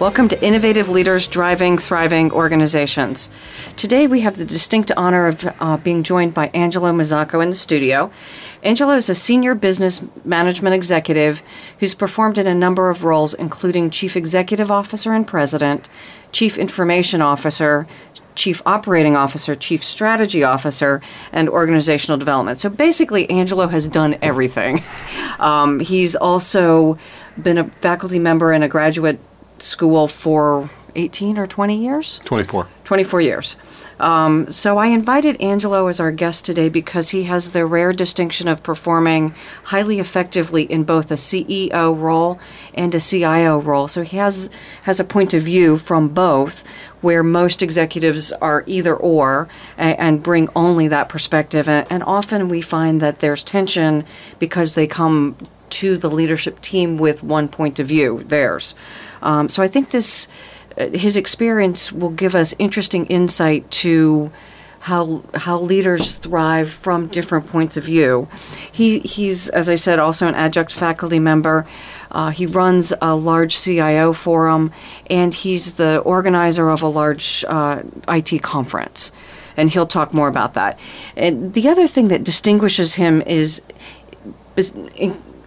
Welcome to Innovative Leaders Driving Thriving Organizations. Today we have the distinct honor of uh, being joined by Angelo Mazzacco in the studio. Angelo is a senior business management executive who's performed in a number of roles, including Chief Executive Officer and President, Chief Information Officer, Chief Operating Officer, Chief Strategy Officer, and Organizational Development. So basically, Angelo has done everything. Um, he's also been a faculty member and a graduate school for 18 or 20 years? 24. 24 years. Um, so I invited Angelo as our guest today because he has the rare distinction of performing highly effectively in both a CEO role and a CIO role. So he has has a point of view from both, where most executives are either or and, and bring only that perspective. And, and often we find that there's tension because they come to the leadership team with one point of view, theirs. Um, so I think this, uh, his experience will give us interesting insight to how how leaders thrive from different points of view. He he's as I said also an adjunct faculty member. Uh, he runs a large CIO forum, and he's the organizer of a large uh, IT conference. And he'll talk more about that. And the other thing that distinguishes him is, is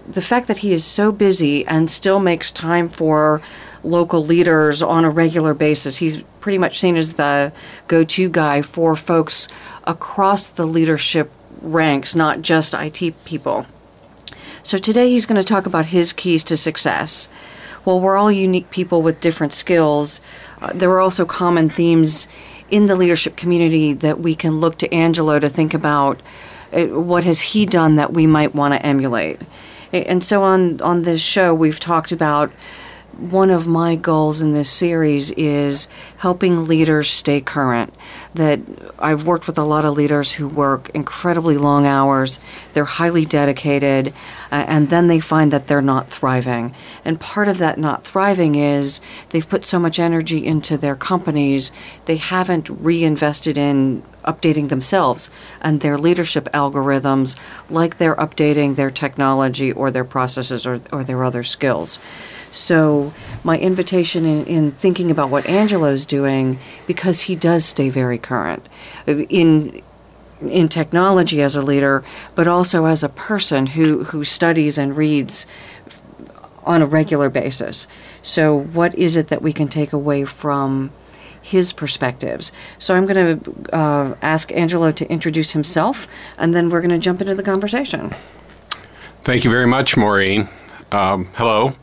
the fact that he is so busy and still makes time for local leaders on a regular basis. He's pretty much seen as the go to guy for folks across the leadership ranks, not just IT people. So today he's going to talk about his keys to success. While we're all unique people with different skills, uh, there are also common themes in the leadership community that we can look to Angelo to think about uh, what has he done that we might want to emulate. And so on on this show, we've talked about one of my goals in this series is helping leaders stay current. That I've worked with a lot of leaders who work incredibly long hours, they're highly dedicated, uh, and then they find that they're not thriving. And part of that not thriving is they've put so much energy into their companies, they haven't reinvested in updating themselves and their leadership algorithms like they're updating their technology or their processes or, or their other skills. So, my invitation in, in thinking about what Angelo's doing, because he does stay very current in in technology as a leader, but also as a person who, who studies and reads on a regular basis. So, what is it that we can take away from his perspectives? So, I'm going to uh, ask Angelo to introduce himself, and then we're going to jump into the conversation. Thank you very much, Maureen. Um, hello.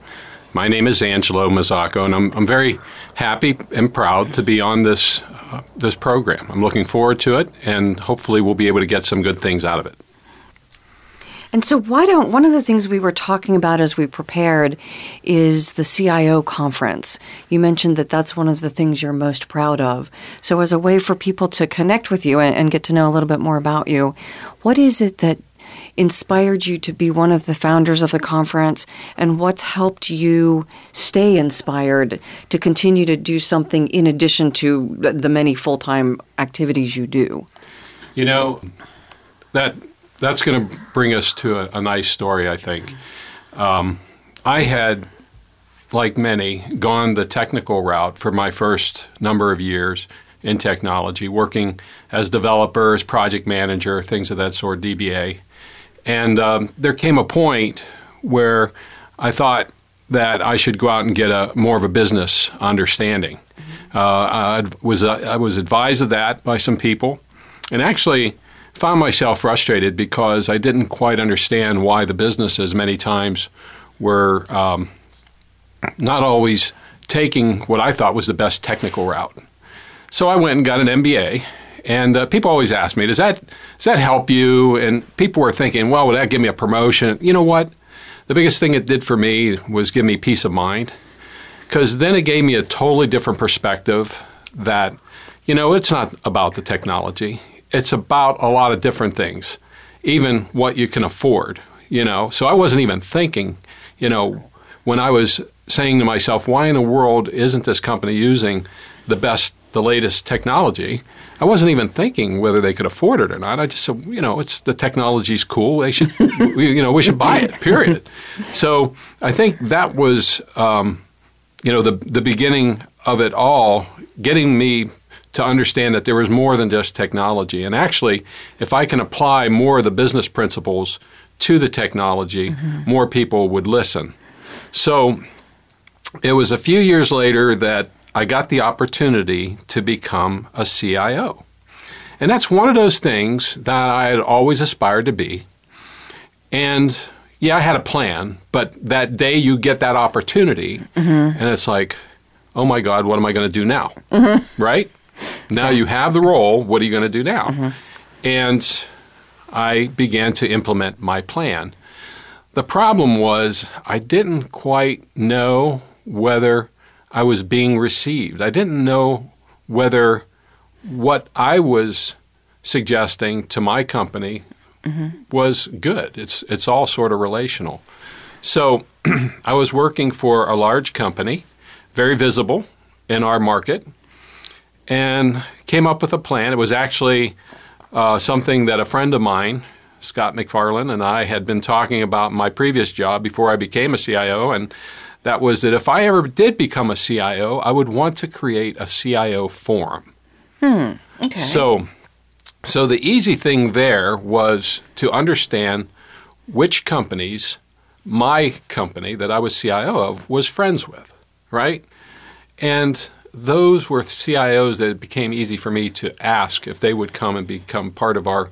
My name is Angelo Mazzacco, and I'm, I'm very happy and proud to be on this uh, this program. I'm looking forward to it, and hopefully, we'll be able to get some good things out of it. And so, why don't one of the things we were talking about as we prepared is the CIO conference? You mentioned that that's one of the things you're most proud of. So, as a way for people to connect with you and, get to know a little bit more about you, what is it that inspired you to be one of the founders of the conference and what's helped you stay inspired to continue to do something in addition to the many full-time activities you do you know that that's going to bring us to a, a nice story i think um, i had like many gone the technical route for my first number of years in technology, working as developers, project manager, things of that sort, DBA. And um, there came a point where I thought that I should go out and get a more of a business understanding. Uh, I was uh, I was advised of that by some people, and actually found myself frustrated because I didn't quite understand why the businesses many times were um, not always taking what I thought was the best technical route. So I went and got an MBA, and uh, people always ask me, "Does that does that help you?" And people were thinking, "Well, would that give me a promotion?" You know what? The biggest thing it did for me was give me peace of mind because then it gave me a totally different perspective that, you know, it's not about the technology, it's about a lot of different things, even what you can afford, you know. So I wasn't even thinking, you know, when I was saying to myself, why in the world isn't this company using the best, the latest technology? I wasn't even thinking whether they could afford it or not. I just said, you know, it's the technology's cool. They should, we, you know, we should buy it. Period. So I think that was um, you know, the the beginning of it all, getting me to understand that there was more than just technology. And actually, if I can apply more of the business principles to the technology, mm-hmm. more people would listen. So it was a few years later that I got the opportunity to become a CIO. And that's one of those things that I had always aspired to be. And yeah, I had a plan, but that day you get that opportunity, mm-hmm. and it's like, oh my God, what am I going to do now? Mm-hmm. Right? Now you have the role, what are you going to do now? Mm-hmm. And I began to implement my plan. The problem was I didn't quite know whether I was being received. I didn't know whether what I was suggesting to my company mm-hmm. was good. It's it's all sort of relational. So I was working for a large company, very visible in our market, and came up with a plan. It was actually uh, something that a friend of mine, Scott McFarland, and I had been talking about in my previous job before I became a CIO, and that was that if I ever did become a CIO, I would want to create a CIO forum. Hmm. Okay. So so the easy thing there was to understand which companies my company that I was CIO of was friends with, right? And those were CIOs that it became easy for me to ask if they would come and become part of our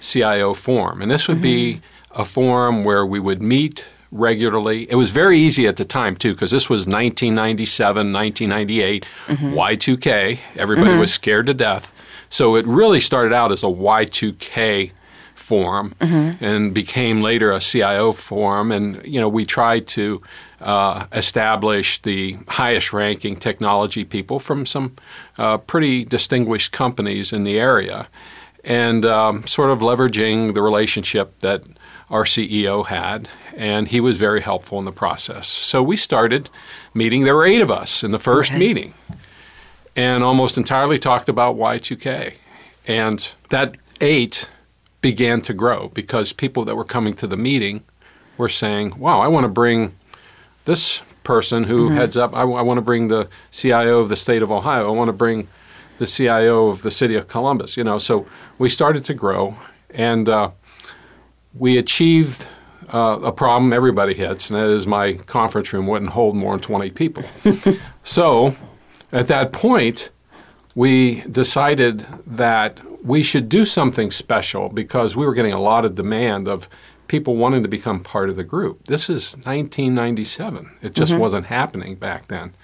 CIO forum. And this would mm-hmm. be a forum where we would meet regularly. It was very easy at the time, too, because this was 1997, 1998, mm-hmm. Y2K. Everybody mm-hmm. was scared to death. So it really started out as a Y2K forum mm-hmm. and became later a CIO forum. And, you know, we tried to uh, establish the highest ranking technology people from some uh, pretty distinguished companies in the area and um, sort of leveraging the relationship that our CEO had. And he was very helpful in the process. So we started meeting. There were eight of us in the first okay. meeting and almost entirely talked about Y2K. And that eight began to grow because people that were coming to the meeting were saying, wow, I want to bring this person who mm-hmm. heads up, I, I want to bring the CIO of the state of Ohio, I want to bring the CIO of the city of Columbus, you know. So we started to grow and uh, we achieved uh, a problem everybody hits, and that is my conference room wouldn't hold more than 20 people. so at that point, we decided that we should do something special because we were getting a lot of demand of people wanting to become part of the group. This is 1997. It just mm-hmm. wasn't happening back then.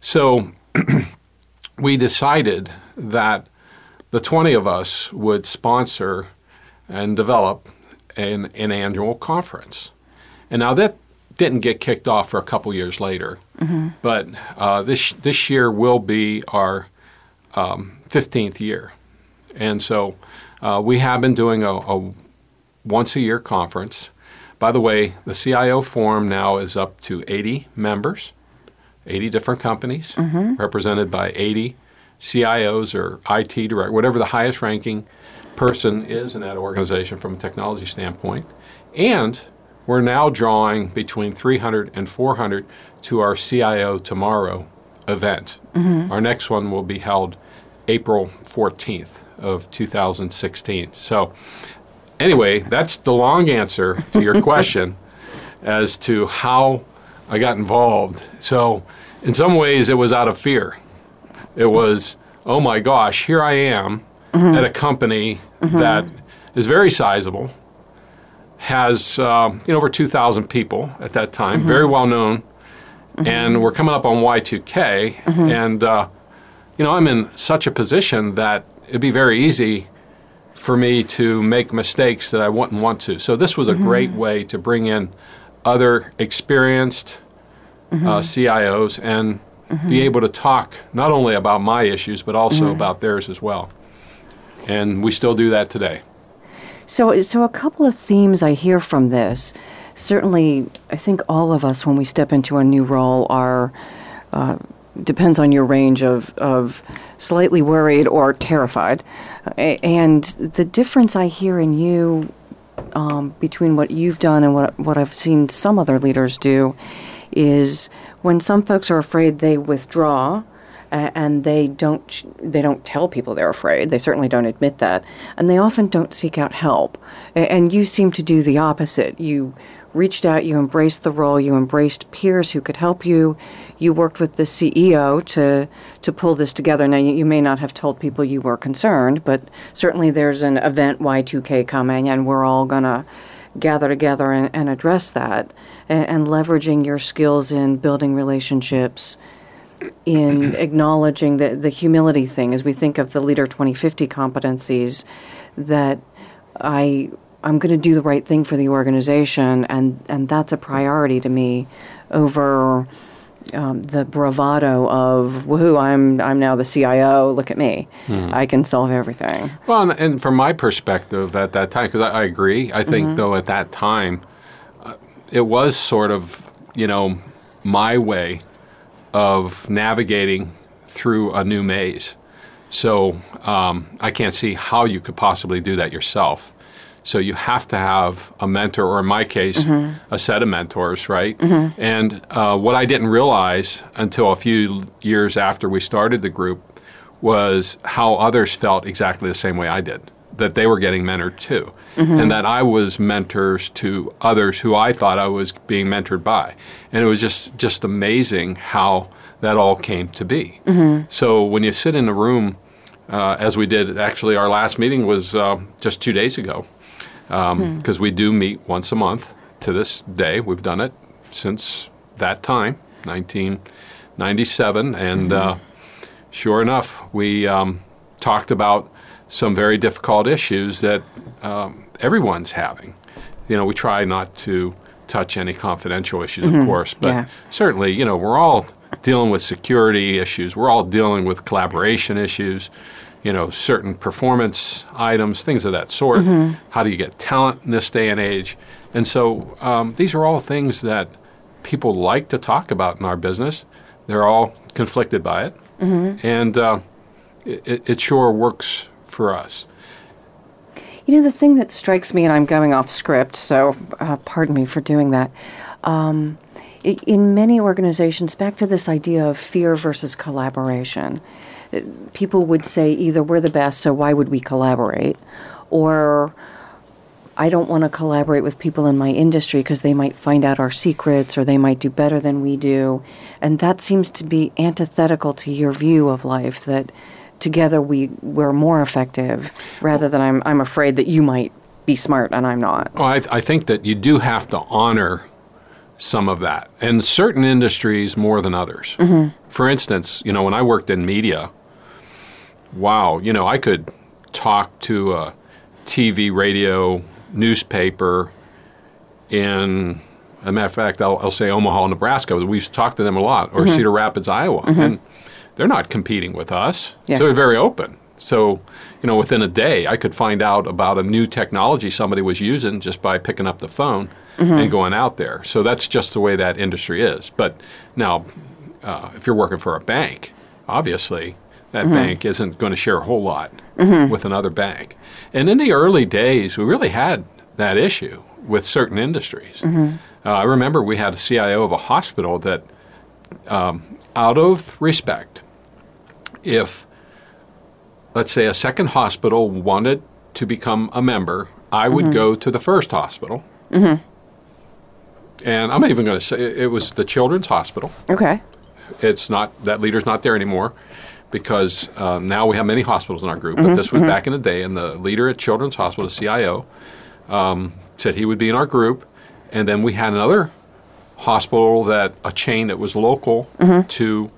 So we decided that the 20 of us would sponsor and develop an, an annual conference. And now that didn't get kicked off for a couple years later. Mm-hmm. But uh, this this year will be our um, 15th year, and so uh, we have been doing a, a, once a year conference. By the way, the CIO Forum now is up to 80 members, 80 different companies mm-hmm. represented by 80 CIOs or IT director, whatever the highest ranking person is in that organization from a technology standpoint, and we're now drawing between 300 and 400 to our CIO Tomorrow event. Mm-hmm. Our next one will be held April 14th of 2016. So, anyway, that's the long answer to your question as to how I got involved. So, in some ways, it was out of fear. It was, oh my gosh, here I am mm-hmm. at a company mm-hmm. that is very sizable, has uh, you know over 2,000 people at that time, mm-hmm. very well known, and we're coming up on Y2K, and uh, you know I'm in such a position that it'd be very easy for me to make mistakes that I wouldn't want to. So this was a great way to bring in other experienced uh, CIOs and be able to talk not only about my issues but also about theirs as well. And we still do that today. So, so a couple of themes I hear from this. Certainly, I think all of us, when we step into a new role, are uh, depends on your range of of slightly worried or terrified. And the difference I hear in you um, between what you've done and what what I've seen some other leaders do is when some folks are afraid, they withdraw and they don't they don't tell people they're afraid. They certainly don't admit that, and they often don't seek out help. And you seem to do the opposite. You reached out, you embraced the role, you embraced peers who could help you. You worked with the CEO to to pull this together. Now you, you may not have told people you were concerned, but certainly there's an event Y2K coming, and we're all gonna gather together and, and address that, and, and leveraging your skills in building relationships in acknowledging the, the humility thing as we think of the leader 2050 competencies that i i'm going to do the right thing for the organization and and that's a priority to me over um, the bravado of woohoo i'm i'm now the cio look at me. I can solve everything. Well, and, and from my perspective at that time, because I, I agree, I think though at that time, uh, it was sort of you know my way of navigating through a new maze. So um, I can't see how you could possibly do that yourself. So you have to have a mentor, or in my case, a set of mentors, right? And uh, what I didn't realize until a few years after we started the group was how others felt exactly the same way I did, that they were getting mentored too, and that I was mentors to others who I thought I was being mentored by, and it was just just amazing how that all came to be. So when you sit in a room, uh, as we did, actually, our last meeting was uh, just two days ago, because we do meet once a month to this day. We've done it since that time, 1997, and. Uh, sure enough, we um, talked about some very difficult issues that um, everyone's having. You know, we try not to touch any confidential issues, of course, but Yeah. certainly, you know, we're all dealing with security issues. We're all dealing with collaboration issues. You know, certain performance items, things of that sort. How do you get talent in this day and age? And so, um, these are all things that people like to talk about in our business. They're all conflicted by it and uh, it, it sure works for us. You know, the thing that strikes me, and I'm going off script, so uh, pardon me for doing that. Um, in many organizations, back to this idea of fear versus collaboration, people would say either we're the best, so why would we collaborate? Or I don't want to collaborate with people in my industry because they might find out our secrets or they might do better than we do. And that seems to be antithetical to your view of life that together we, we're more effective rather than I'm, I'm afraid that you might be smart and I'm not. Well, I, I think that you do have to honor some of that, and certain industries more than others. Mm-hmm. For instance, you know, when I worked in media, wow, you know, I could talk to a TV, radio, newspaper in, as a matter of fact, I'll, I'll say Omaha, Nebraska. We used to talk to them a lot, or mm-hmm. Cedar Rapids, Iowa, mm-hmm. and they're not competing with us. Yeah. So they're very open. So, you know, within a day, I could find out about a new technology somebody was using just by picking up the phone mm-hmm. and going out there. So that's just the way that industry is. But now, uh, if you're working for a bank, obviously that mm-hmm. bank isn't going to share a whole lot mm-hmm. with another bank. And in the early days, we really had that issue with certain industries. Mm-hmm. Uh, I remember we had a CIO of a hospital that, um, out of respect, if let's say a second hospital wanted to become a member, I would go to the first hospital. And I'm even going to say it was the Children's Hospital. Okay. It's not that leader's not there anymore because uh, now we have many hospitals in our group. But this was back in the day, and the leader at Children's Hospital, the CIO, um, said he would be in our group, and then we had another hospital that a chain that was local to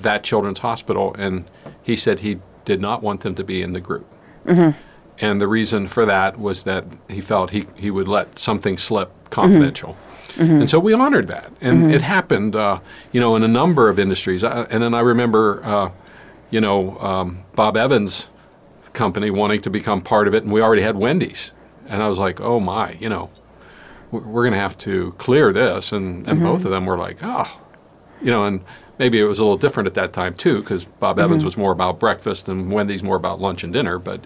that children's hospital, and he said he did not want them to be in the group. And the reason for that was that he felt he, he would let something slip confidential. And so we honored that. And it happened, uh, you know, in a number of industries. Uh, and then I remember, uh, you know, um, Bob Evans' company wanting to become part of it, and we already had Wendy's. And I was like, oh my, you know, we're going to have to clear this. And, and both of them were like, oh, you know, and maybe it was a little different at that time too, because Bob Evans was more about breakfast and Wendy's more about lunch and dinner. But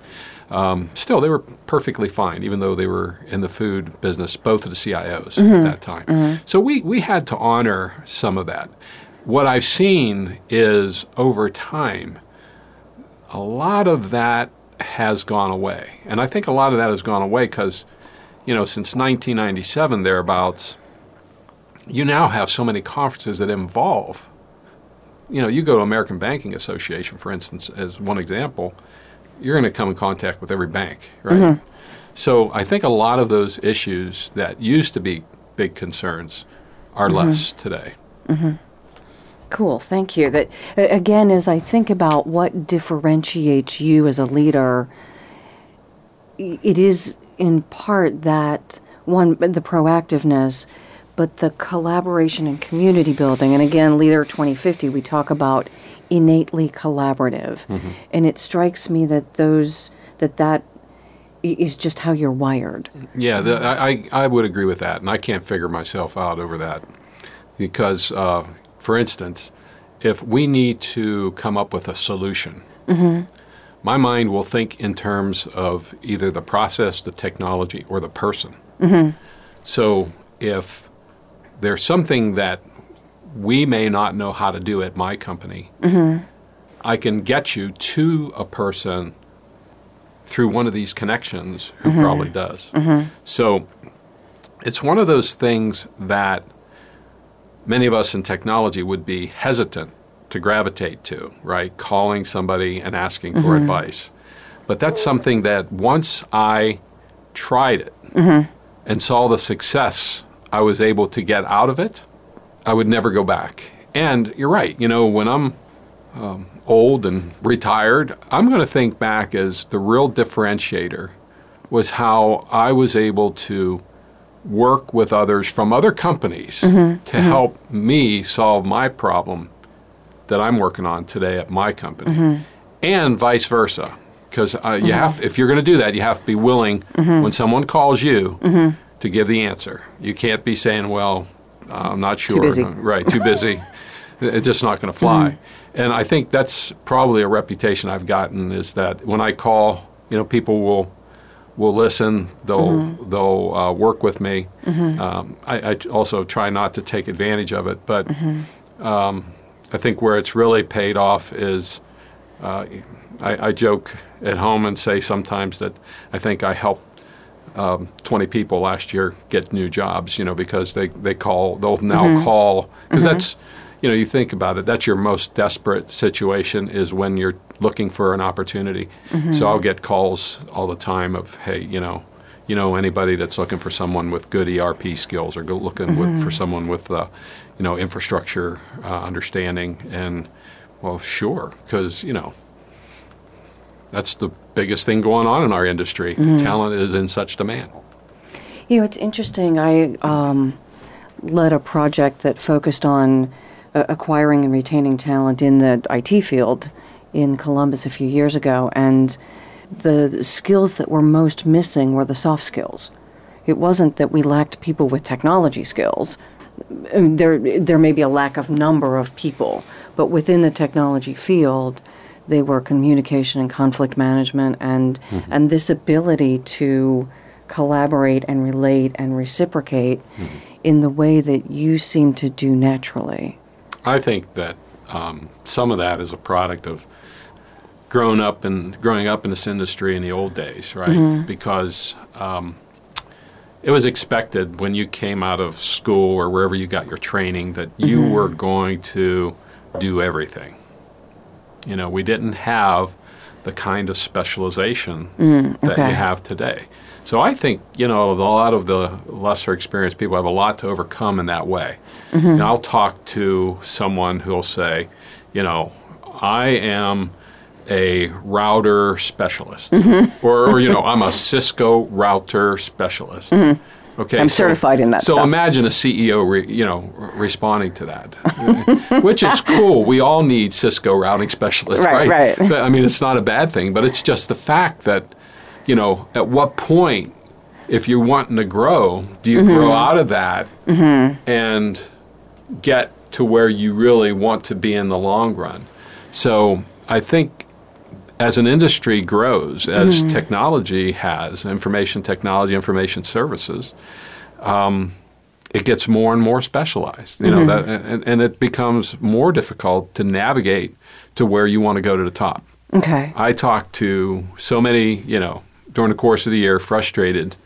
um, still, they were perfectly fine, even though they were in the food business, both of the CIOs at that time. So we, we had to honor some of that. What I've seen is over time, a lot of that has gone away. And I think a lot of that has gone away because, you know, since 1997, thereabouts, you now have so many conferences that involve, you know, you go to American Banking Association, for instance, as one example, you're going to come in contact with every bank, right? Mm-hmm. So I think a lot of those issues that used to be big concerns are mm-hmm. less today. Mm-hmm. Cool, thank you. That again, as I think about what differentiates you as a leader, it is in part that one the proactiveness, but the collaboration and community building. And again, Leader 2050, we talk about innately collaborative, and it strikes me that those that that is just how you're wired. Yeah, the, I, I I would agree with that, and I can't figure myself out over that because, uh, for instance, if we need to come up with a solution, mm-hmm. my mind will think in terms of either the process, the technology, or the person. Mm-hmm. So if there's something that we may not know how to do at my company, mm-hmm. I can get you to a person through one of these connections who probably does. So it's one of those things that many of us in technology would be hesitant to gravitate to, right? Calling somebody and asking for advice. But that's something that once I tried it and saw the success I was able to get out of it, I would never go back. And you're right, you know, when I'm um, old and retired, I'm going to think back as the real differentiator was how I was able to work with others from other companies mm-hmm. to mm-hmm. help me solve my problem that I'm working on today at my company, mm-hmm. and vice versa. Because uh, you have, if you're going to do that, you have to be willing when someone calls you to give the answer. You can't be saying, "Well, I'm not sure." busy. Right? Too busy. it's just not going to fly. And I think that's probably a reputation I've gotten is that when I call, you know, people will will listen. They'll they'll uh, work with me. Um, I, I also try not to take advantage of it, but um, I think where it's really paid off is uh, I, I joke at home and say sometimes that I think I helped um, 20 people last year get new jobs, you know, because they, they call, they'll now call, because that's, you know, you think about it, that's your most desperate situation is when you're looking for an opportunity. So I'll get calls all the time of, hey, you know, you know anybody that's looking for someone with good ERP skills or go looking with, for someone with, uh, you know, infrastructure uh, understanding. And, well, sure, because, you know, that's the biggest thing going on in our industry. Talent is in such demand. You know, it's interesting. I um, led a project that focused on uh, acquiring and retaining talent in the IT field in Columbus a few years ago, and the skills that were most missing were the soft skills. It wasn't that we lacked people with technology skills. Um, there, there may be a lack of number of people, but within the technology field, they were communication and conflict management, and mm-hmm. and this ability to collaborate and relate and reciprocate mm-hmm. in the way that you seem to do naturally. I think that um, some of that is a product of grown up and growing up in this industry in the old days, right? Mm-hmm. Because um, it was expected when you came out of school or wherever you got your training that you mm-hmm. were going to do everything. You know, we didn't have the kind of specialization mm, that okay. you have today. So I think, you know, a lot of the lesser experienced people have a lot to overcome in that way. Mm-hmm. And I'll talk to someone who'll say, you know, I am a router specialist, mm-hmm. or, or, you know, I'm a Cisco router specialist. Mm-hmm. Okay, I'm certified in that So stuff. imagine a CEO, re, you know, responding to that, which is cool. We all need Cisco routing specialists, Right, right? right. But, I mean, it's not a bad thing, but it's just the fact that, you know, at what point, if you're wanting to grow, do you grow mm-hmm. out of that and get to where you really want to be in the long run? So I think as an industry grows, as technology has, information technology, information services, um, it gets more and more specialized. You know, that, and, and it becomes more difficult to navigate to where you want to go to the top. Okay. I talk to so many, you know, during the course of the year, frustrated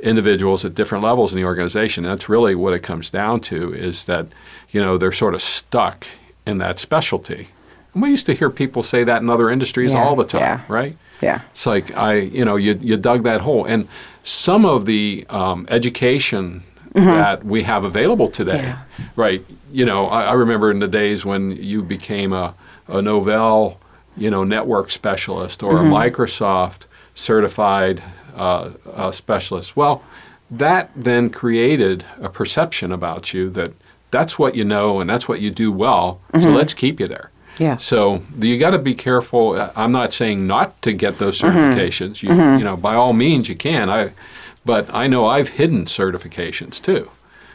individuals at different levels in the organization. That's really what it comes down to is that, you know, they're sort of stuck in that specialty. And we used to hear people say that in other industries Yeah, all the time, yeah. right? Yeah. It's like I, you know, you you dug that hole, and some of the um, education that we have available today, Yeah. right? You know, I, I remember in the days when you became a a Novell, you know, network specialist or a Microsoft certified uh, uh, specialist. Well, that then created a perception about you that that's what you know and that's what you do well. So let's keep you there. Yeah. So you got to be careful. Uh, I'm not saying not to get those Mm-hmm. certifications. You, you know, by all means you can. I, but I know I've hidden certifications too,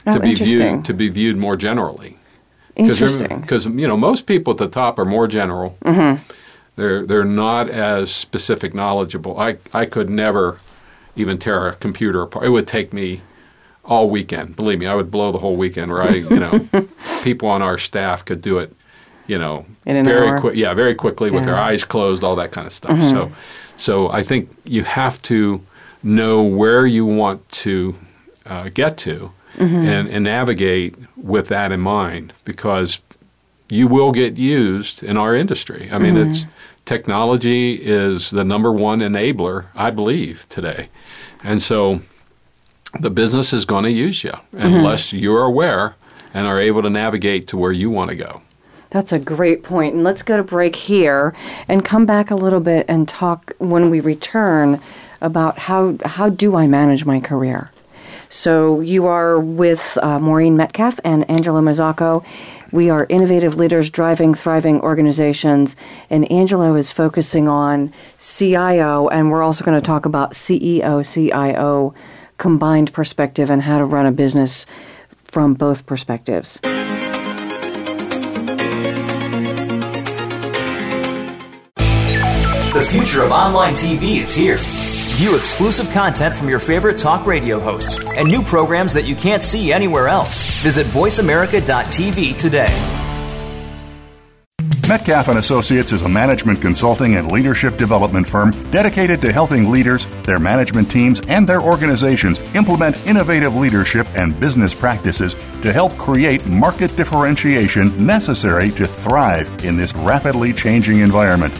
Oh, to be viewed to be viewed more generally. Interesting. Because you know most people at the top are more general. Mm-hmm. They're they're not as specific knowledgeable. I I could never even tear a computer apart. It would take me all weekend. Believe me, I would blow the whole weekend. Where I you know people on our staff could do it. You know, very quick. Yeah, very quickly with their eyes closed, all that kind of stuff. Mm-hmm. So, so I think you have to know where you want to uh, get to Mm-hmm. and, and navigate with that in mind because you will get used in our industry. I mean, it's technology is the number one enabler, I believe, today, and so the business is going to use you unless you're aware and are able to navigate to where you want to go. That's a great point. And let's go to break here and come back a little bit and talk when we return about how how do I manage my career. So you are with uh, Maureen Metcalf and Angelo Mazzacco. We are innovative leaders driving thriving organizations, and Angelo is focusing on CIO, and we're also going to talk about CEO, CIO combined perspective and how to run a business from both perspectives. Future of online TV is here. View exclusive content from your favorite talk radio hosts and new programs that you can't see anywhere else. Visit VoiceAmerica.tv today. Metcalf and Associates is a management consulting and leadership development firm dedicated to helping leaders, their management teams, and their organizations implement innovative leadership and business practices to help create market differentiation necessary to thrive in this rapidly changing environment.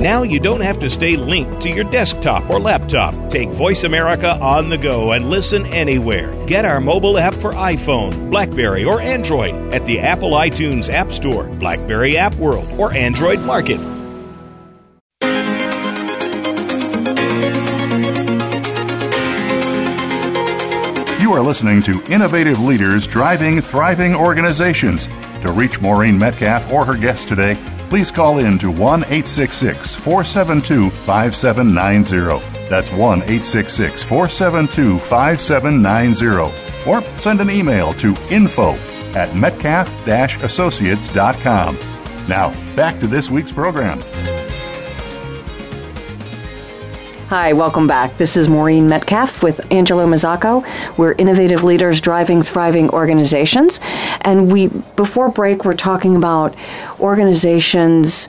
Now you don't have to stay linked to your desktop or laptop. Take Voice America on the go and listen anywhere. Get our mobile app for iPhone, Blackberry, or Android at the Apple iTunes App Store, Blackberry App World, or Android Market. You are listening to Innovative Leaders Driving Thriving Organizations. To reach Maureen Metcalf or her guest today, please call in to 1 866 472 5790. That's 1 866 472 5790. Or send an email to info at metcalf associates.com. Now, back to this week's program. Hi, welcome back. This is Maureen Metcalf with Angelo Mazzacco. We're innovative leaders driving thriving organizations. And we before break we're talking about organizations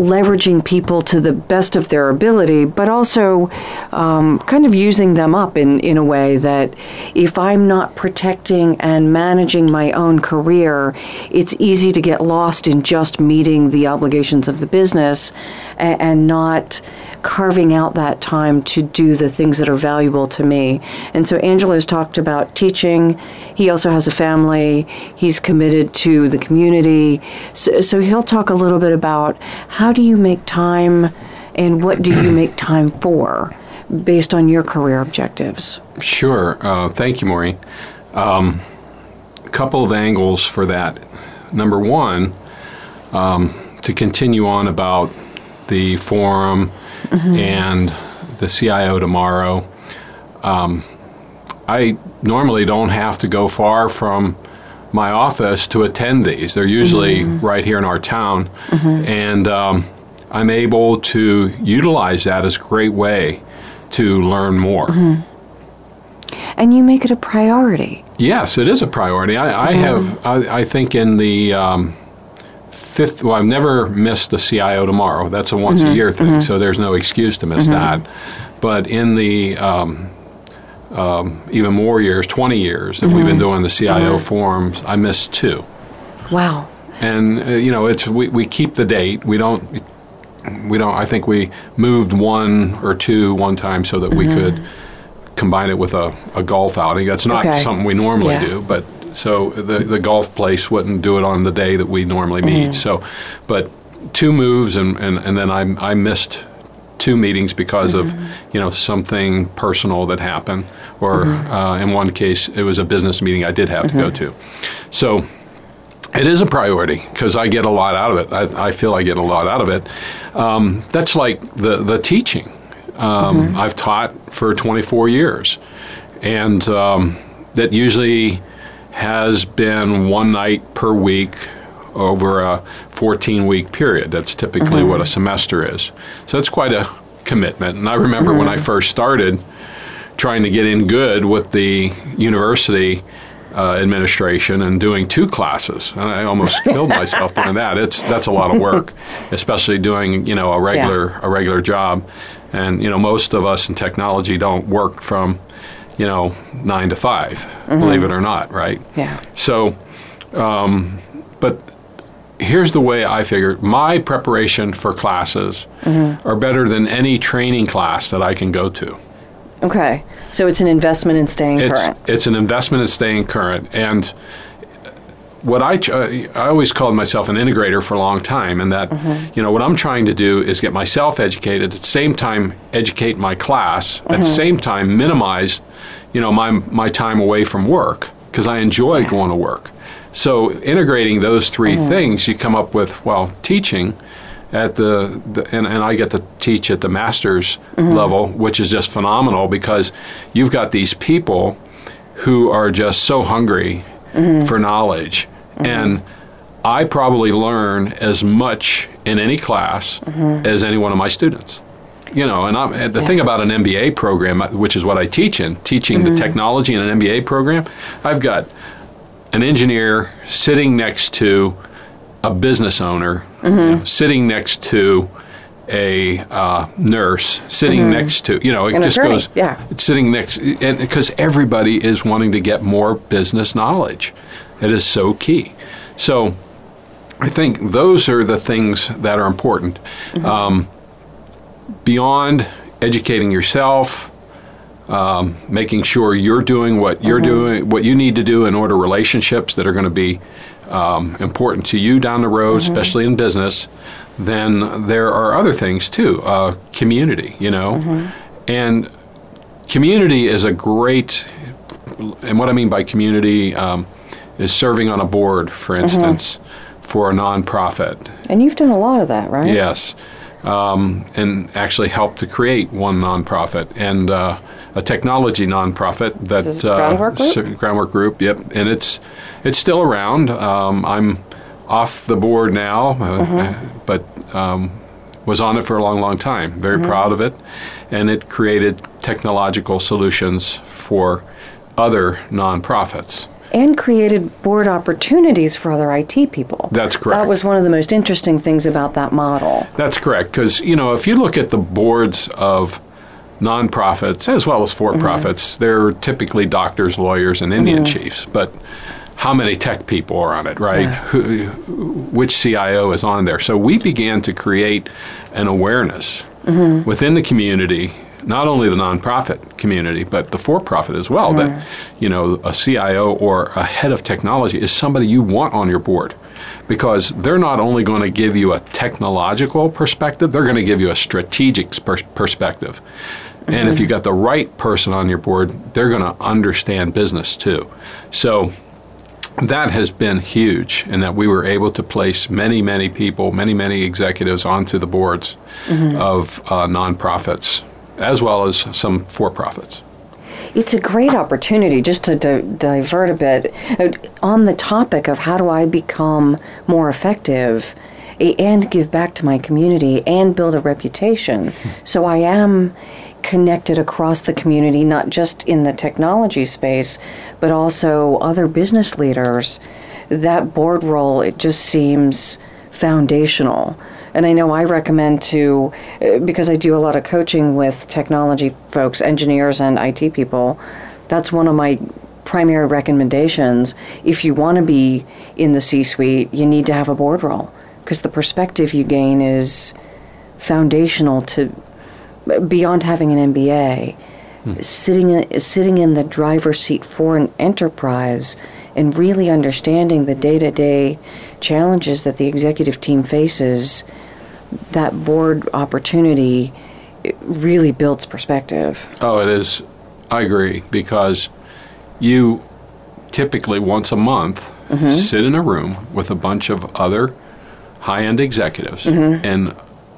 leveraging people to the best of their ability, but also um, kind of using them up in, in a way that if I'm not protecting and managing my own career, it's easy to get lost in just meeting the obligations of the business and, and not carving out that time to do the things that are valuable to me. And so Angelo's talked about teaching. He also has a family. He's committed to the community. So, so he'll talk a little bit about how do you make time and what do you make time for based on your career objectives. Sure. Uh, thank you, Maureen. Um, a couple of angles for that. Number one, um, to continue on about the forum mm-hmm. and the CIO tomorrow. Um, I normally don't have to go far from my office to attend these. They're usually mm-hmm. right here in our town, mm-hmm. and um, I'm able to utilize that as a great way to learn more. Mm-hmm. And you make it a priority. Yes, it is a priority. I, I mm-hmm. have, I, I, think, in the um, fifth. Well, I've never missed the CIO tomorrow. That's a once mm-hmm, a year thing, mm-hmm. so there's no excuse to miss mm-hmm. that. But in the um, um, even more years, 20 years that we've been mm-hmm. doing the CIO mm-hmm. forums, I missed two. Wow. And uh, you know, it's we, we keep the date. We don't we don't. I think we moved one or two one time so that we mm-hmm. could combine it with a, a golf outing. That's not okay. something we normally yeah. do, but so the the golf place wouldn't do it on the day that we normally meet. Mm-hmm. So, but two moves and, and, and then I I missed two meetings because mm-hmm. of you know something personal that happened, or mm-hmm. uh, in one case it was a business meeting I did have to go mm-hmm. to. So it is a priority because I get a lot out of it. I, I, feel I get a lot out of it. Um, that's like the the teaching. Um, mm-hmm. I've taught for 24 years, and um, that usually has been one night per week over a 14 week period. That's typically mm-hmm. what a semester is. So it's quite a commitment. And I remember mm-hmm. when I mm-hmm. first started trying to get in good with the university uh, administration and doing two classes. And I almost killed myself doing that. It's that's a lot of work, especially doing you know a regular yeah. a regular job. And you know most of us in technology don't work from you know, nine to 5 mm-hmm. believe it or not, right? Yeah. So, um, but here's the way I figure my preparation for classes mm-hmm. are better than any training class that I can go to. Okay. So it's an investment in staying it's, current. It's an investment in staying current. And what I, I always called myself an integrator for a long time, and that, mm-hmm. you know, what I'm trying to do is get myself educated, at the same time, educate my class, mm-hmm. at the mm-hmm. same time, minimize, you know, my, my time away from work, because I enjoy yeah. going to work. So, integrating those 3 mm-hmm. things, you come up with, well, teaching at the, the and, and, I get to teach at the master's mm-hmm. level, which is just phenomenal because you've got these people who are just so hungry mm-hmm. for knowledge. Mm-hmm. And I probably learn as much in any class mm-hmm. as any one of my students. You know, and I'm, the yeah. thing about an MBA program, which is what I teach in, teaching the mm-hmm. technology in an MBA program, I've got an engineer sitting next to a business owner, you know, mm-hmm. sitting next to a uh, nurse sitting mm-hmm. next to you know it An just attorney. goes yeah sitting next and because everybody is wanting to get more business knowledge it is so key so i think those are the things that are important mm-hmm. um, beyond educating yourself um, making sure you're doing what you're mm-hmm. doing what you need to do in order relationships that are going to be um, important to you down the road, mm-hmm. especially in business, then there are other things too. Uh, community, you know, mm-hmm. and community is a great and what I mean by community um, is serving on a board, for instance, for a nonprofit. And you've done a lot of that, right? Yes, um, and actually helped to create one nonprofit and uh, a technology nonprofit that This is Groundwork Group? Groundwork Group. Yep, and it's it's still around. Um, I'm off the board now, uh, Mm-hmm. but um, was on it for a long, long time. Very Mm-hmm. proud of it, and it created technological solutions for other nonprofits. And created board opportunities for other IT people. That's correct. That was one of the most interesting things about that model. That's correct. Because, you know, if you look at the boards of nonprofits as well as for profits, mm-hmm. they're typically doctors, lawyers, and Indian mm-hmm. chiefs. But how many tech people are on it, right? Who, which CIO is on there? So we began to create an awareness mm-hmm. within the community. Not only the nonprofit community, but the for-profit as well. That you know, a CIO or a head of technology is somebody you want on your board because they're not only going to give you a technological perspective, they're going to give you a strategic pers- perspective. And if you got the right person on your board, they're going to understand business too. So that has been huge, in that we were able to place many, many people, many, many executives onto the boards of uh, nonprofits, as well as some for profits. It's a great opportunity just to di- divert a bit uh, on the topic of how do I become more effective and give back to my community and build a reputation. So I am connected across the community, not just in the technology space, but also other business leaders. That board role, it just seems foundational. And I know I recommend to, uh, because I do a lot of coaching with technology folks, engineers, and IT people, that's one of my primary recommendations. If you want to be in the C suite, you need to have a board role because the perspective you gain is foundational to beyond having an MBA. Sitting in, sitting in the driver's seat for an enterprise and really understanding the day to day challenges that the executive team faces, that board opportunity it really builds perspective. Oh, it is. I agree because you typically once a month mm-hmm. sit in a room with a bunch of other high-end executives mm-hmm. and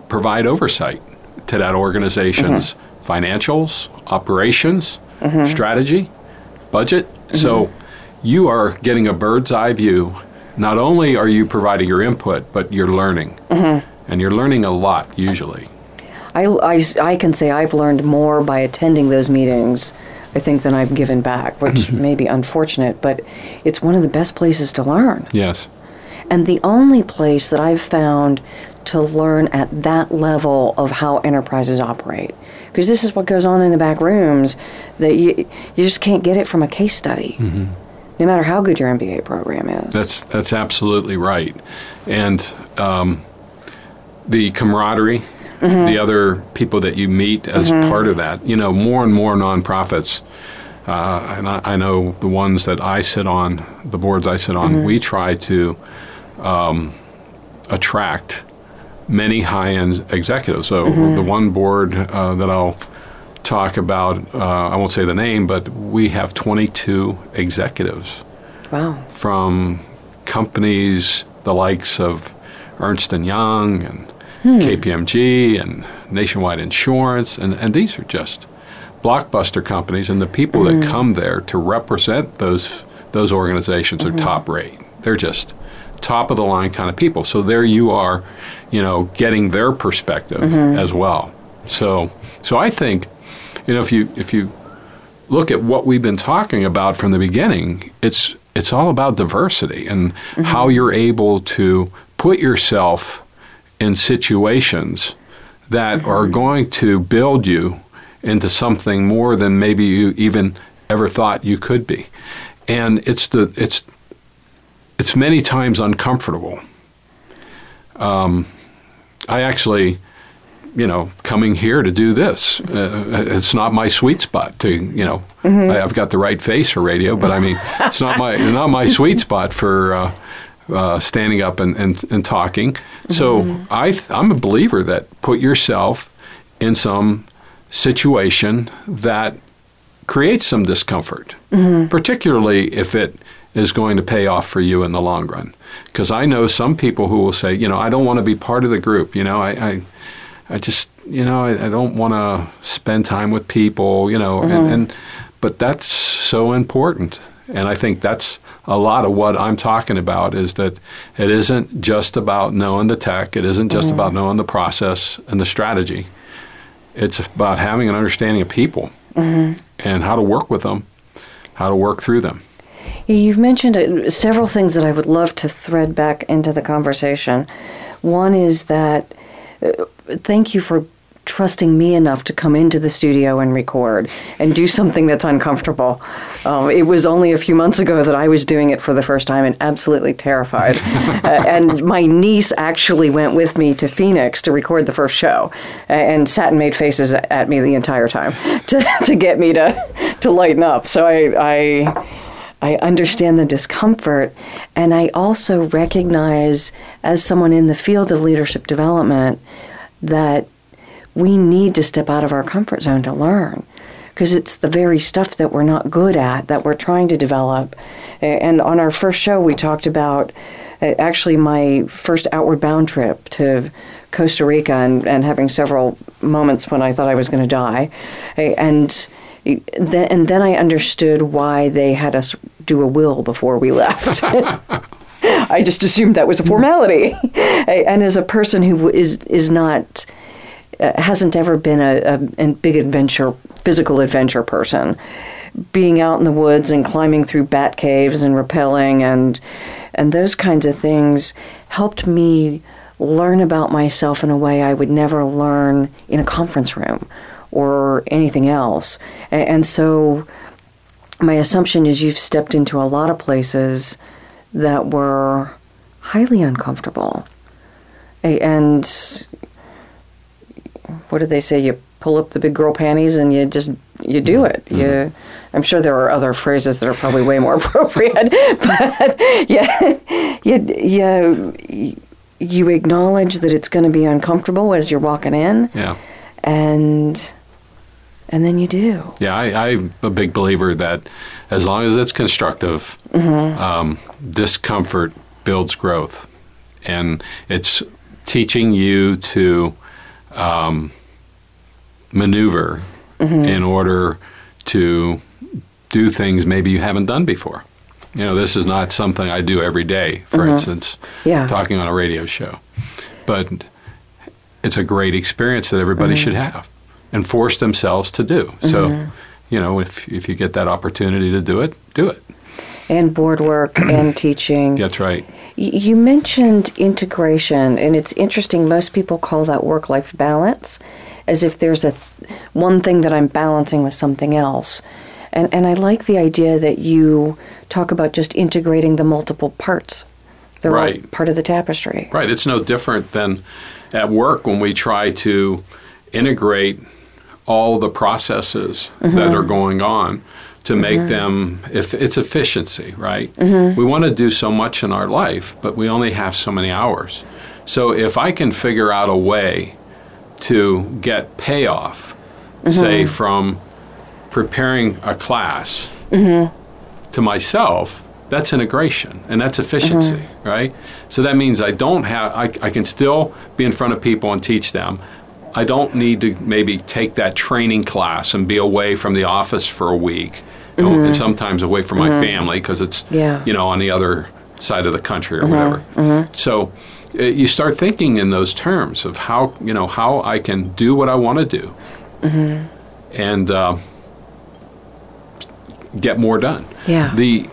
provide oversight to that organization's mm-hmm. financials, operations, strategy, budget. So you are getting a bird's eye view. Not only are you providing your input, but you're learning. And you're learning a lot usually. I, I, I can say I've learned more by attending those meetings, I think, than I've given back, which may be unfortunate, but it's one of the best places to learn. Yes. And the only place that I've found to learn at that level of how enterprises operate. Because this is what goes on in the back rooms that you, you just can't get it from a case study, no matter how good your MBA program is. That's that's absolutely right, and um, the camaraderie, the other people that you meet as part of that. You know, more and more nonprofits, uh, and I, I know the ones that I sit on, the boards I sit on, we try to um, attract many high-end executives. So the one board uh, that I'll talk about, uh, I won't say the name, but we have 22 executives wow. from companies the likes of Ernst and Young and KPMG and Nationwide Insurance, and, and these are just blockbuster companies, and the people that mm. come there to represent those those organizations are mm-hmm. top rate. They're just top of the line kind of people. So there you are, you know, getting their perspective mm-hmm. as well. So so I think, you know, if you if you look at what we've been talking about from the beginning, it's it's all about diversity and mm-hmm. how you're able to put yourself in situations that are going to build you into something more than maybe you even ever thought you could be. And it's the it's it's many times uncomfortable. Um, I actually you know, coming here to do this. Uh, it's not my sweet spot. To you know, I, I've got the right face for radio, but I mean, it's not my not my sweet spot for uh, uh, standing up and, and, and talking. So mm-hmm. I th- I'm a believer that put yourself in some situation that creates some discomfort, mm-hmm. particularly if it is going to pay off for you in the long run. Because I know some people who will say, you know, I don't want to be part of the group. You know, I, I, I just, you know, I, I don't want to spend time with people. You know, and, mm-hmm. and but that's so important. And I think that's a lot of what I'm talking about is that it isn't just about knowing the tech, it isn't just about knowing the process and the strategy. It's about having an understanding of people and how to work with them, how to work through them. You've mentioned uh, several things that I would love to thread back into the conversation. One is that uh, thank you for trusting me enough to come into the studio and record and do something that's uncomfortable. Um, it was only a few months ago that I was doing it for the first time and absolutely terrified. uh, and my niece actually went with me to Phoenix to record the first show uh, and sat and made faces at me the entire time to, to get me to, to lighten up. So I, I I understand the discomfort, and I also recognize, as someone in the field of leadership development, that we need to step out of our comfort zone to learn. Because it's the very stuff that we're not good at that we're trying to develop. And on our first show, we talked about uh, actually my first outward bound trip to Costa Rica and, and having several moments when I thought I was going to die. And then, and then I understood why they had us do a will before we left. I just assumed that was a formality. and as a person who is is not uh, hasn't ever been a, a, a big adventure, physical adventure person, being out in the woods and climbing through bat caves and rappelling and and those kinds of things helped me learn about myself in a way I would never learn in a conference room or anything else. And, and so my assumption is you've stepped into a lot of places that were highly uncomfortable. And what do they say? You pull up the big girl panties and you just you do mm-hmm. it. You, mm-hmm. I'm sure there are other phrases that are probably way more appropriate, but yeah, you, you you acknowledge that it's going to be uncomfortable as you're walking in, Yeah. and and then you do. Yeah, I, I'm a big believer that as long as it's constructive, mm-hmm. um, discomfort builds growth. And it's teaching you to um, maneuver mm-hmm. in order to do things maybe you haven't done before. You know, this is not something I do every day, for mm-hmm. instance, Yeah. talking on a radio show. But it's a great experience that everybody mm-hmm. should have and force themselves to do. So, you know, if, if you get that opportunity to do it, do it. And board work and teaching. That's right. You mentioned integration, and it's interesting. Most people call that work life balance, as if there's a th- one thing that I'm balancing with something else. And, and I like the idea that you talk about just integrating the multiple parts. They're Right. part of the tapestry. Right. It's no different than at work when we try to integrate all the processes that mm-hmm. are going on to make mm-hmm. them if it's efficiency, right? Mm-hmm. We want to do so much in our life, but we only have so many hours. So if I can figure out a way to get payoff, mm-hmm. say from preparing a class to myself, that's integration and that's efficiency, right? So that means I don't have, I, I can still be in front of people and teach them. I don't need to maybe take that training class and be away from the office for a week, you know, and mm-hmm. sometimes away from my mm-hmm. family because it's, Yeah. you know, on the other side of the country or mm-hmm. whatever. So uh, you start thinking in those terms of how, you know, how I can do what I want to do and uh, get more done. Yeah. The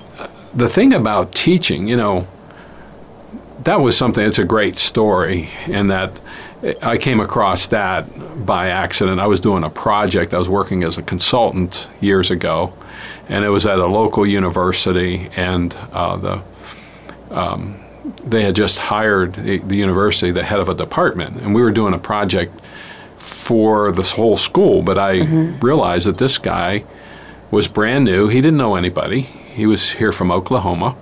the thing about teaching, you know, that was something. It's a great story, and that I came across that by accident. I was doing a project. I was working as a consultant years ago, and it was at a local university, and uh, the um, they had just hired the, the university the head of a department, and we were doing a project for this whole school. But I realized that this guy was brand new. He didn't know anybody. He was here from Oklahoma,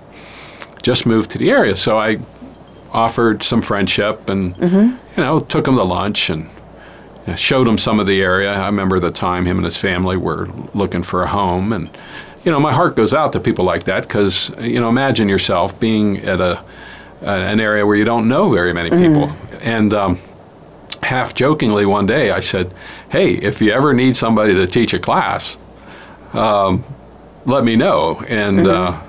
just moved to the area. So I offered some friendship and you know took him to lunch and showed him some of the area. I remember the time him and his family were looking for a home, and you know, my heart goes out to people like that because you know, imagine yourself being at a an area where you don't know very many people, and um, half jokingly one day I said, "Hey, if you ever need somebody to teach a class, um, let me know." And uh,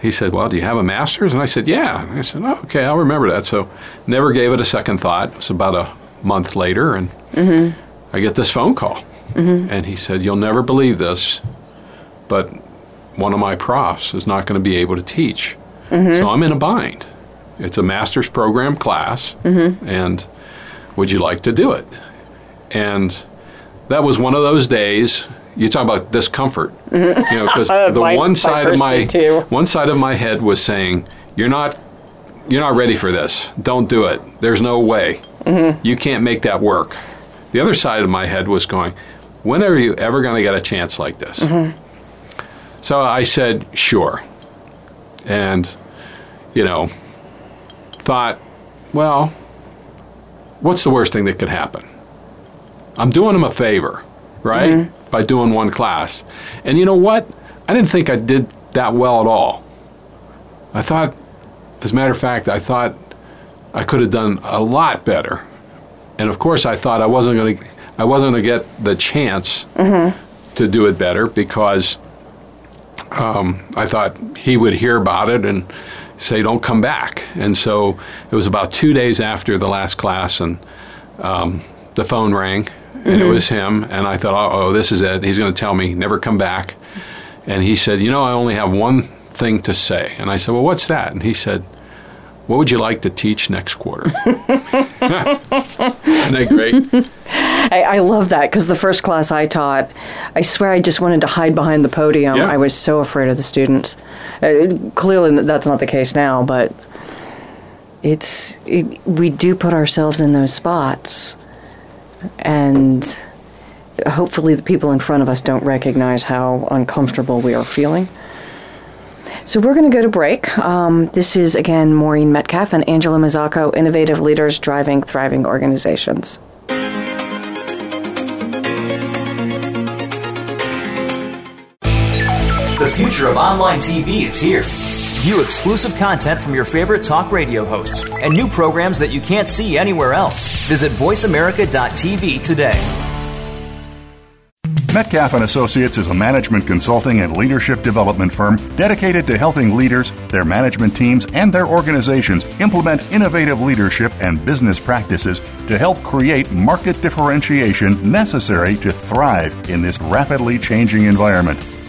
he said, "Well, do you have a master's?" And I said, "Yeah." And I said, oh, "Okay, I'll remember that." So, never gave it a second thought. It was about a month later, and mm-hmm. I get this phone call, mm-hmm. and he said, "You'll never believe this, but one of my profs is not going to be able to teach, mm-hmm. so I'm in a bind. It's a master's program class, and would you like to do it?" And that was one of those days. You talk about discomfort, you know, because the My- one my side of my too. one side of my head was saying, "You're not, you're not ready for this. Don't do it. There's no way. Mm-hmm. You can't make that work." The other side of my head was going, "When are you ever going to get a chance like this?" Mm-hmm. So I said, "Sure," and you know, thought, well, what's the worst thing that could happen? I'm doing them a favor, right? Mm-hmm. By doing one class. And you know what? I didn't think I did that well at all. I thought, as a matter of fact, I thought I could have done a lot better. And of course, I thought I wasn't going to, I wasn't going to get the chance to do it better because um, I thought he would hear about it and say, "Don't come back." And so it was about two days after the last class, and um, the phone rang, and it was him. And I thought, "Oh, this is it. He's going to tell me never come back." And he said, "You know, I only have one thing to say." And I said, "Well, what's that?" And he said, "What would you like to teach next quarter?" Isn't that great? I, I love that because the first class I taught, I swear I just wanted to hide behind the podium. Yeah. I was so afraid of the students. Uh, clearly, that's not the case now, but it's it, we do put ourselves in those spots, and hopefully, the people in front of us don't recognize how uncomfortable we are feeling. So we're going to go to break. Um, this is again Maureen Metcalf and Angelo Mazzacco, innovative leaders driving thriving organizations. The future of online TV is here. View exclusive content from your favorite talk radio hosts and new programs that you can't see anywhere else. Visit VoiceAmerica.tv today. Metcalf and Associates is a management consulting and leadership development firm dedicated to helping leaders, their management teams, and their organizations implement innovative leadership and business practices to help create market differentiation necessary to thrive in this rapidly changing environment.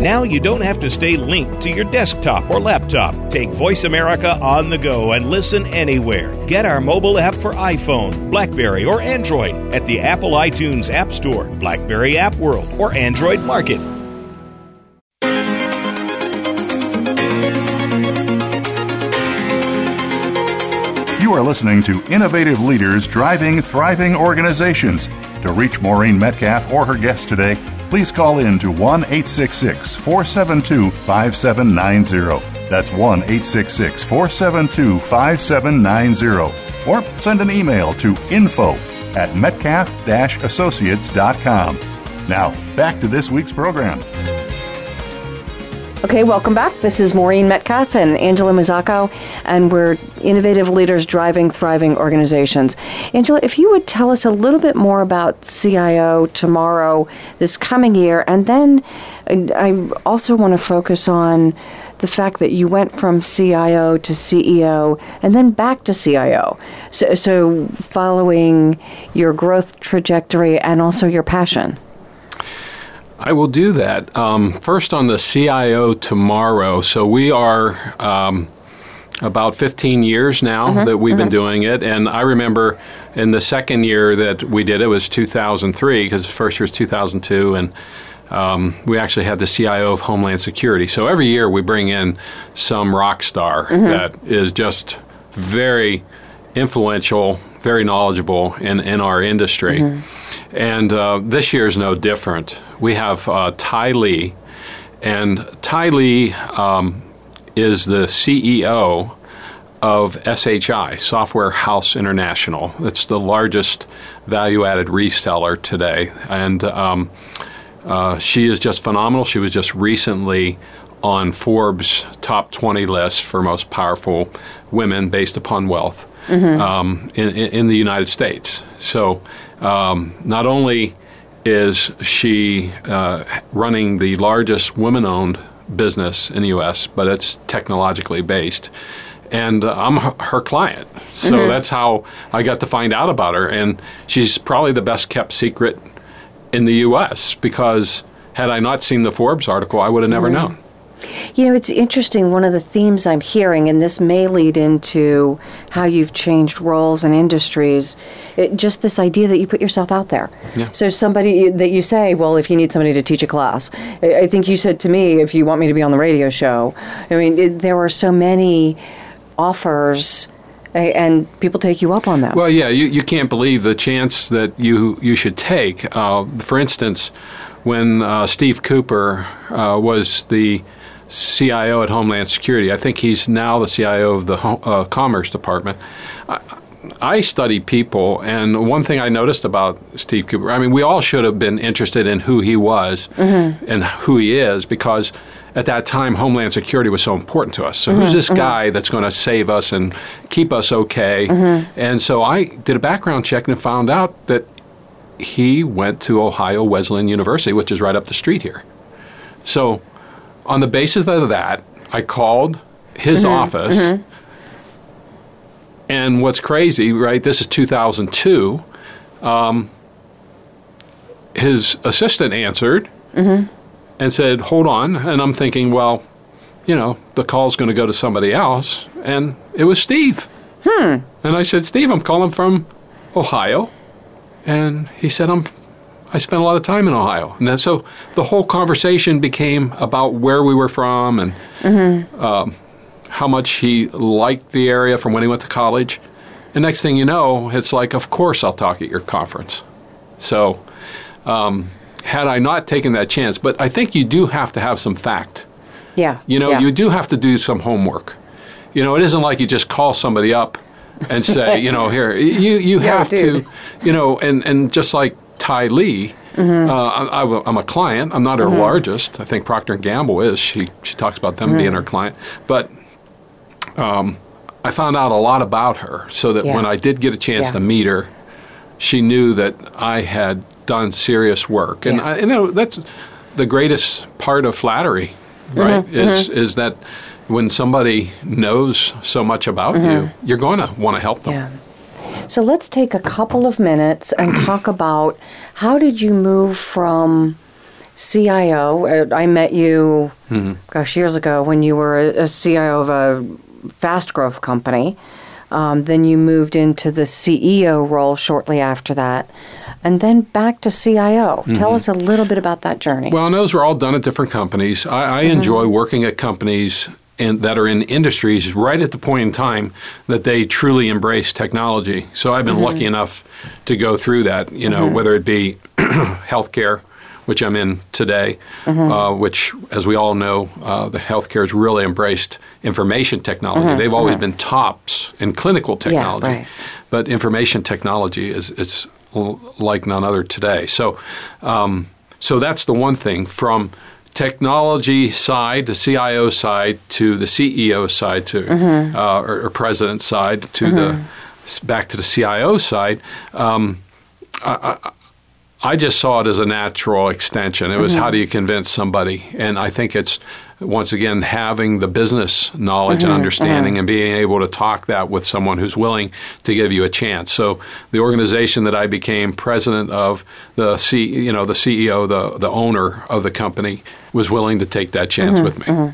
Now you don't have to stay linked to your desktop or laptop. Take Voice America on the go and listen anywhere. Get our mobile app for iPhone, Blackberry, or Android at the Apple iTunes App Store, Blackberry App World, or Android Market. You are listening to Innovative Leaders Driving Thriving Organizations. To reach Maureen Metcalf or her guest today, please call in to 1 866 472 5790. That's 1 866 472 5790. Or send an email to info at metcalf associates.com. Now, back to this week's program. Okay, welcome back. This is Maureen Metcalf and Angelo Mazzacco, and we're innovative leaders driving thriving organizations. Angelo, if you would tell us a little bit more about CIO tomorrow, this coming year, and then I also want to focus on the fact that you went from CIO to CEO and then back to CIO. So, so following your growth trajectory and also your passion. I will do that. Um, first on the CIO tomorrow. So we are um, about 15 years now Mm-hmm, that we've been doing it. And I remember in the second year that we did it was 2003 because the first year was 2002. And um, we actually had the CIO of Homeland Security. So every year we bring in some rock star Mm-hmm. that is just very influential, very knowledgeable in, in our industry. Mm-hmm. And uh, this year is no different. We have uh, Thai Lee, and Thai Lee um, is the CEO of SHI, Software House International. It's the largest value added reseller today. And um, uh, she is just phenomenal. She was just recently on Forbes' top 20 list for most powerful women based upon wealth um, in, in, in the United States. So um, not only is she uh, running the largest women owned business in the U.S., but it's technologically based. And uh, I'm her, her client. So that's how I got to find out about her. And she's probably the best kept secret in the U.S. because had I not seen the Forbes article, I would have never known. You know, it's interesting. One of the themes I'm hearing, and this may lead into how you've changed roles and industries, it, just this idea that you put yourself out there. Yeah. So, somebody that you say, well, if you need somebody to teach a class, I, I think you said to me, if you want me to be on the radio show, I mean, it, there are so many offers. And people take you up on them. Well, yeah, you, you can't believe the chance that you you should take. Uh, for instance, when uh, Steve Cooper uh, was the CIO at Homeland Security, I think he's now the CIO of the uh, Commerce Department. I, I study people, and one thing I noticed about Steve Cooper, I mean, we all should have been interested in who he was mm-hmm. and who he is because at that time, Homeland Security was so important to us. So, who's mm-hmm, this mm-hmm. guy that's going to save us and keep us okay? And so, I did a background check and found out that he went to Ohio Wesleyan University, which is right up the street here. So, on the basis of that, I called his mm-hmm. office. Mm-hmm. And what's crazy, right? This is 2002. Um, his assistant answered mm-hmm. and said, Hold on. And I'm thinking, well, you know, the call's going to go to somebody else. And it was Steve. Hmm. And I said, Steve, I'm calling from Ohio. And he said, I'm, I spent a lot of time in Ohio. And then, so the whole conversation became about where we were from and um, how much he liked the area from when he went to college. And next thing you know, it's like, of course I'll talk at your conference. So, um, had I not taken that chance, but I think you do have to have some fact. yeah. You know, yeah. you do have to do some homework. You know, it isn't like you just call somebody up and say, you know, here, you, you Yeah, have dude. to, you know, and, and just like Thai Lee, Mm-hmm. uh, I, am a client. I'm not her largest. I think Procter and Gamble is. She she talks about them being her client, but um, I found out a lot about her, so that Yeah. when I did get a chance Yeah. to meet her, she knew that I had done serious work, and Yeah. I, you know that's the greatest part of flattery, right? Mm-hmm, Is is that when somebody knows so much about you, you're going to want to help them. Mm-hmm. So let's take a couple of minutes and talk about how did you move from CIO? uh, I met you, gosh, years ago when you were a, a CIO of a fast growth company. Um, then you moved into the CEO role shortly after that, and then back to CIO. Tell us a little bit about that journey. Well, and those were all done at different companies. I, I enjoy working at companies in, that are in industries right at the point in time that they truly embrace technology. So I've been lucky enough to go through that, you know, whether it be healthcare, which I'm in today, uh, which, as we all know, uh, the healthcare has really embraced information technology. They've always been tops in clinical technology, right. but information technology is, l- like none other today. So, um, so that's the one thing from technology side the CIO side to the CEO side to uh, or, or president side to the back to the CIO side. Um, I, I, I just saw it as a natural extension. It was Mm-hmm. how do you convince somebody? And I think it's once again having the business knowledge and understanding and being able to talk that with someone who's willing to give you a chance. So the organization that I became president of, the C, you know, the CEO, the the owner of the company was willing to take that chance with me.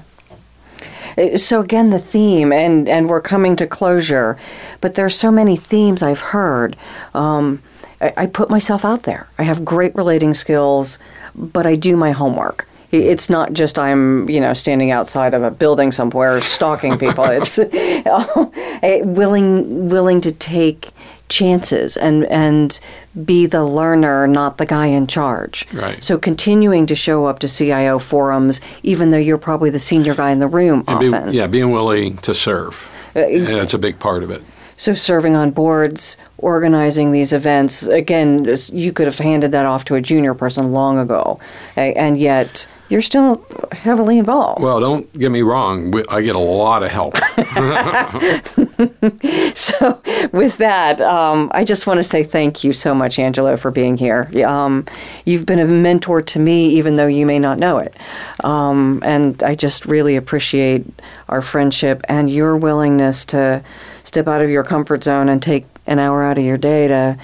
Uh, So again, the theme, and and we're coming to closure, but there's so many themes I've heard. Um, I, I put myself out there. I have great relating skills, but I do my homework. It's not just I'm, you know, standing outside of a building somewhere stalking people. it's uh, willing willing to take chances and and be the learner, not the guy in charge. Right. So continuing to show up to CIO forums, even though you're probably the senior guy in the room And be, often. yeah, being willing to serve. and that's a big part of it. So serving on boards, organizing these events, again, you could have handed that off to a junior person long ago, and yet you're still heavily involved. Well, don't get me wrong. I get a lot of help. So, with that, um, I just want to say thank you so much, Angelo, for being here. Um, you've been a mentor to me, even though you may not know it. Um, and I just really appreciate our friendship and your willingness to step out of your comfort zone and take an hour out of your day to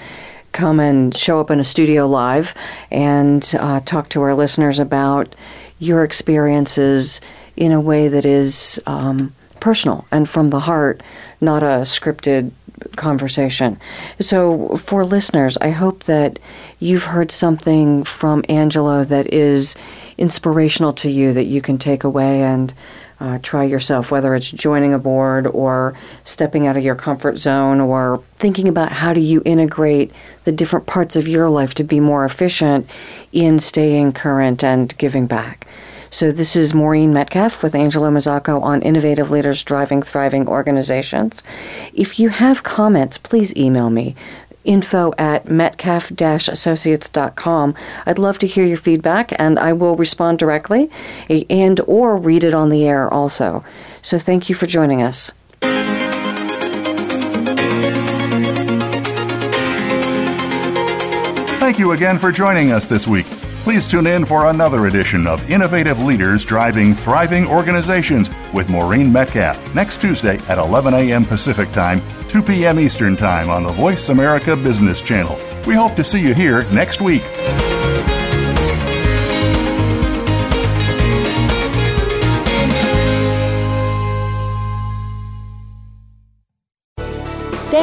come and show up in a studio live and uh, talk to our listeners about your experiences in a way that is um, personal and from the heart, not a scripted conversation. So, for listeners, I hope that you've heard something from Angelo that is inspirational to you that you can take away and uh, try yourself, whether it's joining a board or stepping out of your comfort zone or thinking about how do you integrate the different parts of your life to be more efficient in staying current and giving back. So this is Maureen Metcalf with Angelo Mazzacco on Innovative Leaders Driving Thriving Organizations. If you have comments, please email me info at metcalf-associates.com. I'd love to hear your feedback and I will respond directly eh, and or read it on the air also. So thank you for joining us. Thank you again for joining us this week. Please tune in for another edition of Innovative Leaders Driving Thriving Organizations with Maureen Metcalf next Tuesday at 11 a.m. Pacific Time, 2 p.m. Eastern Time on the Voice America Business Channel. We hope to see you here next week.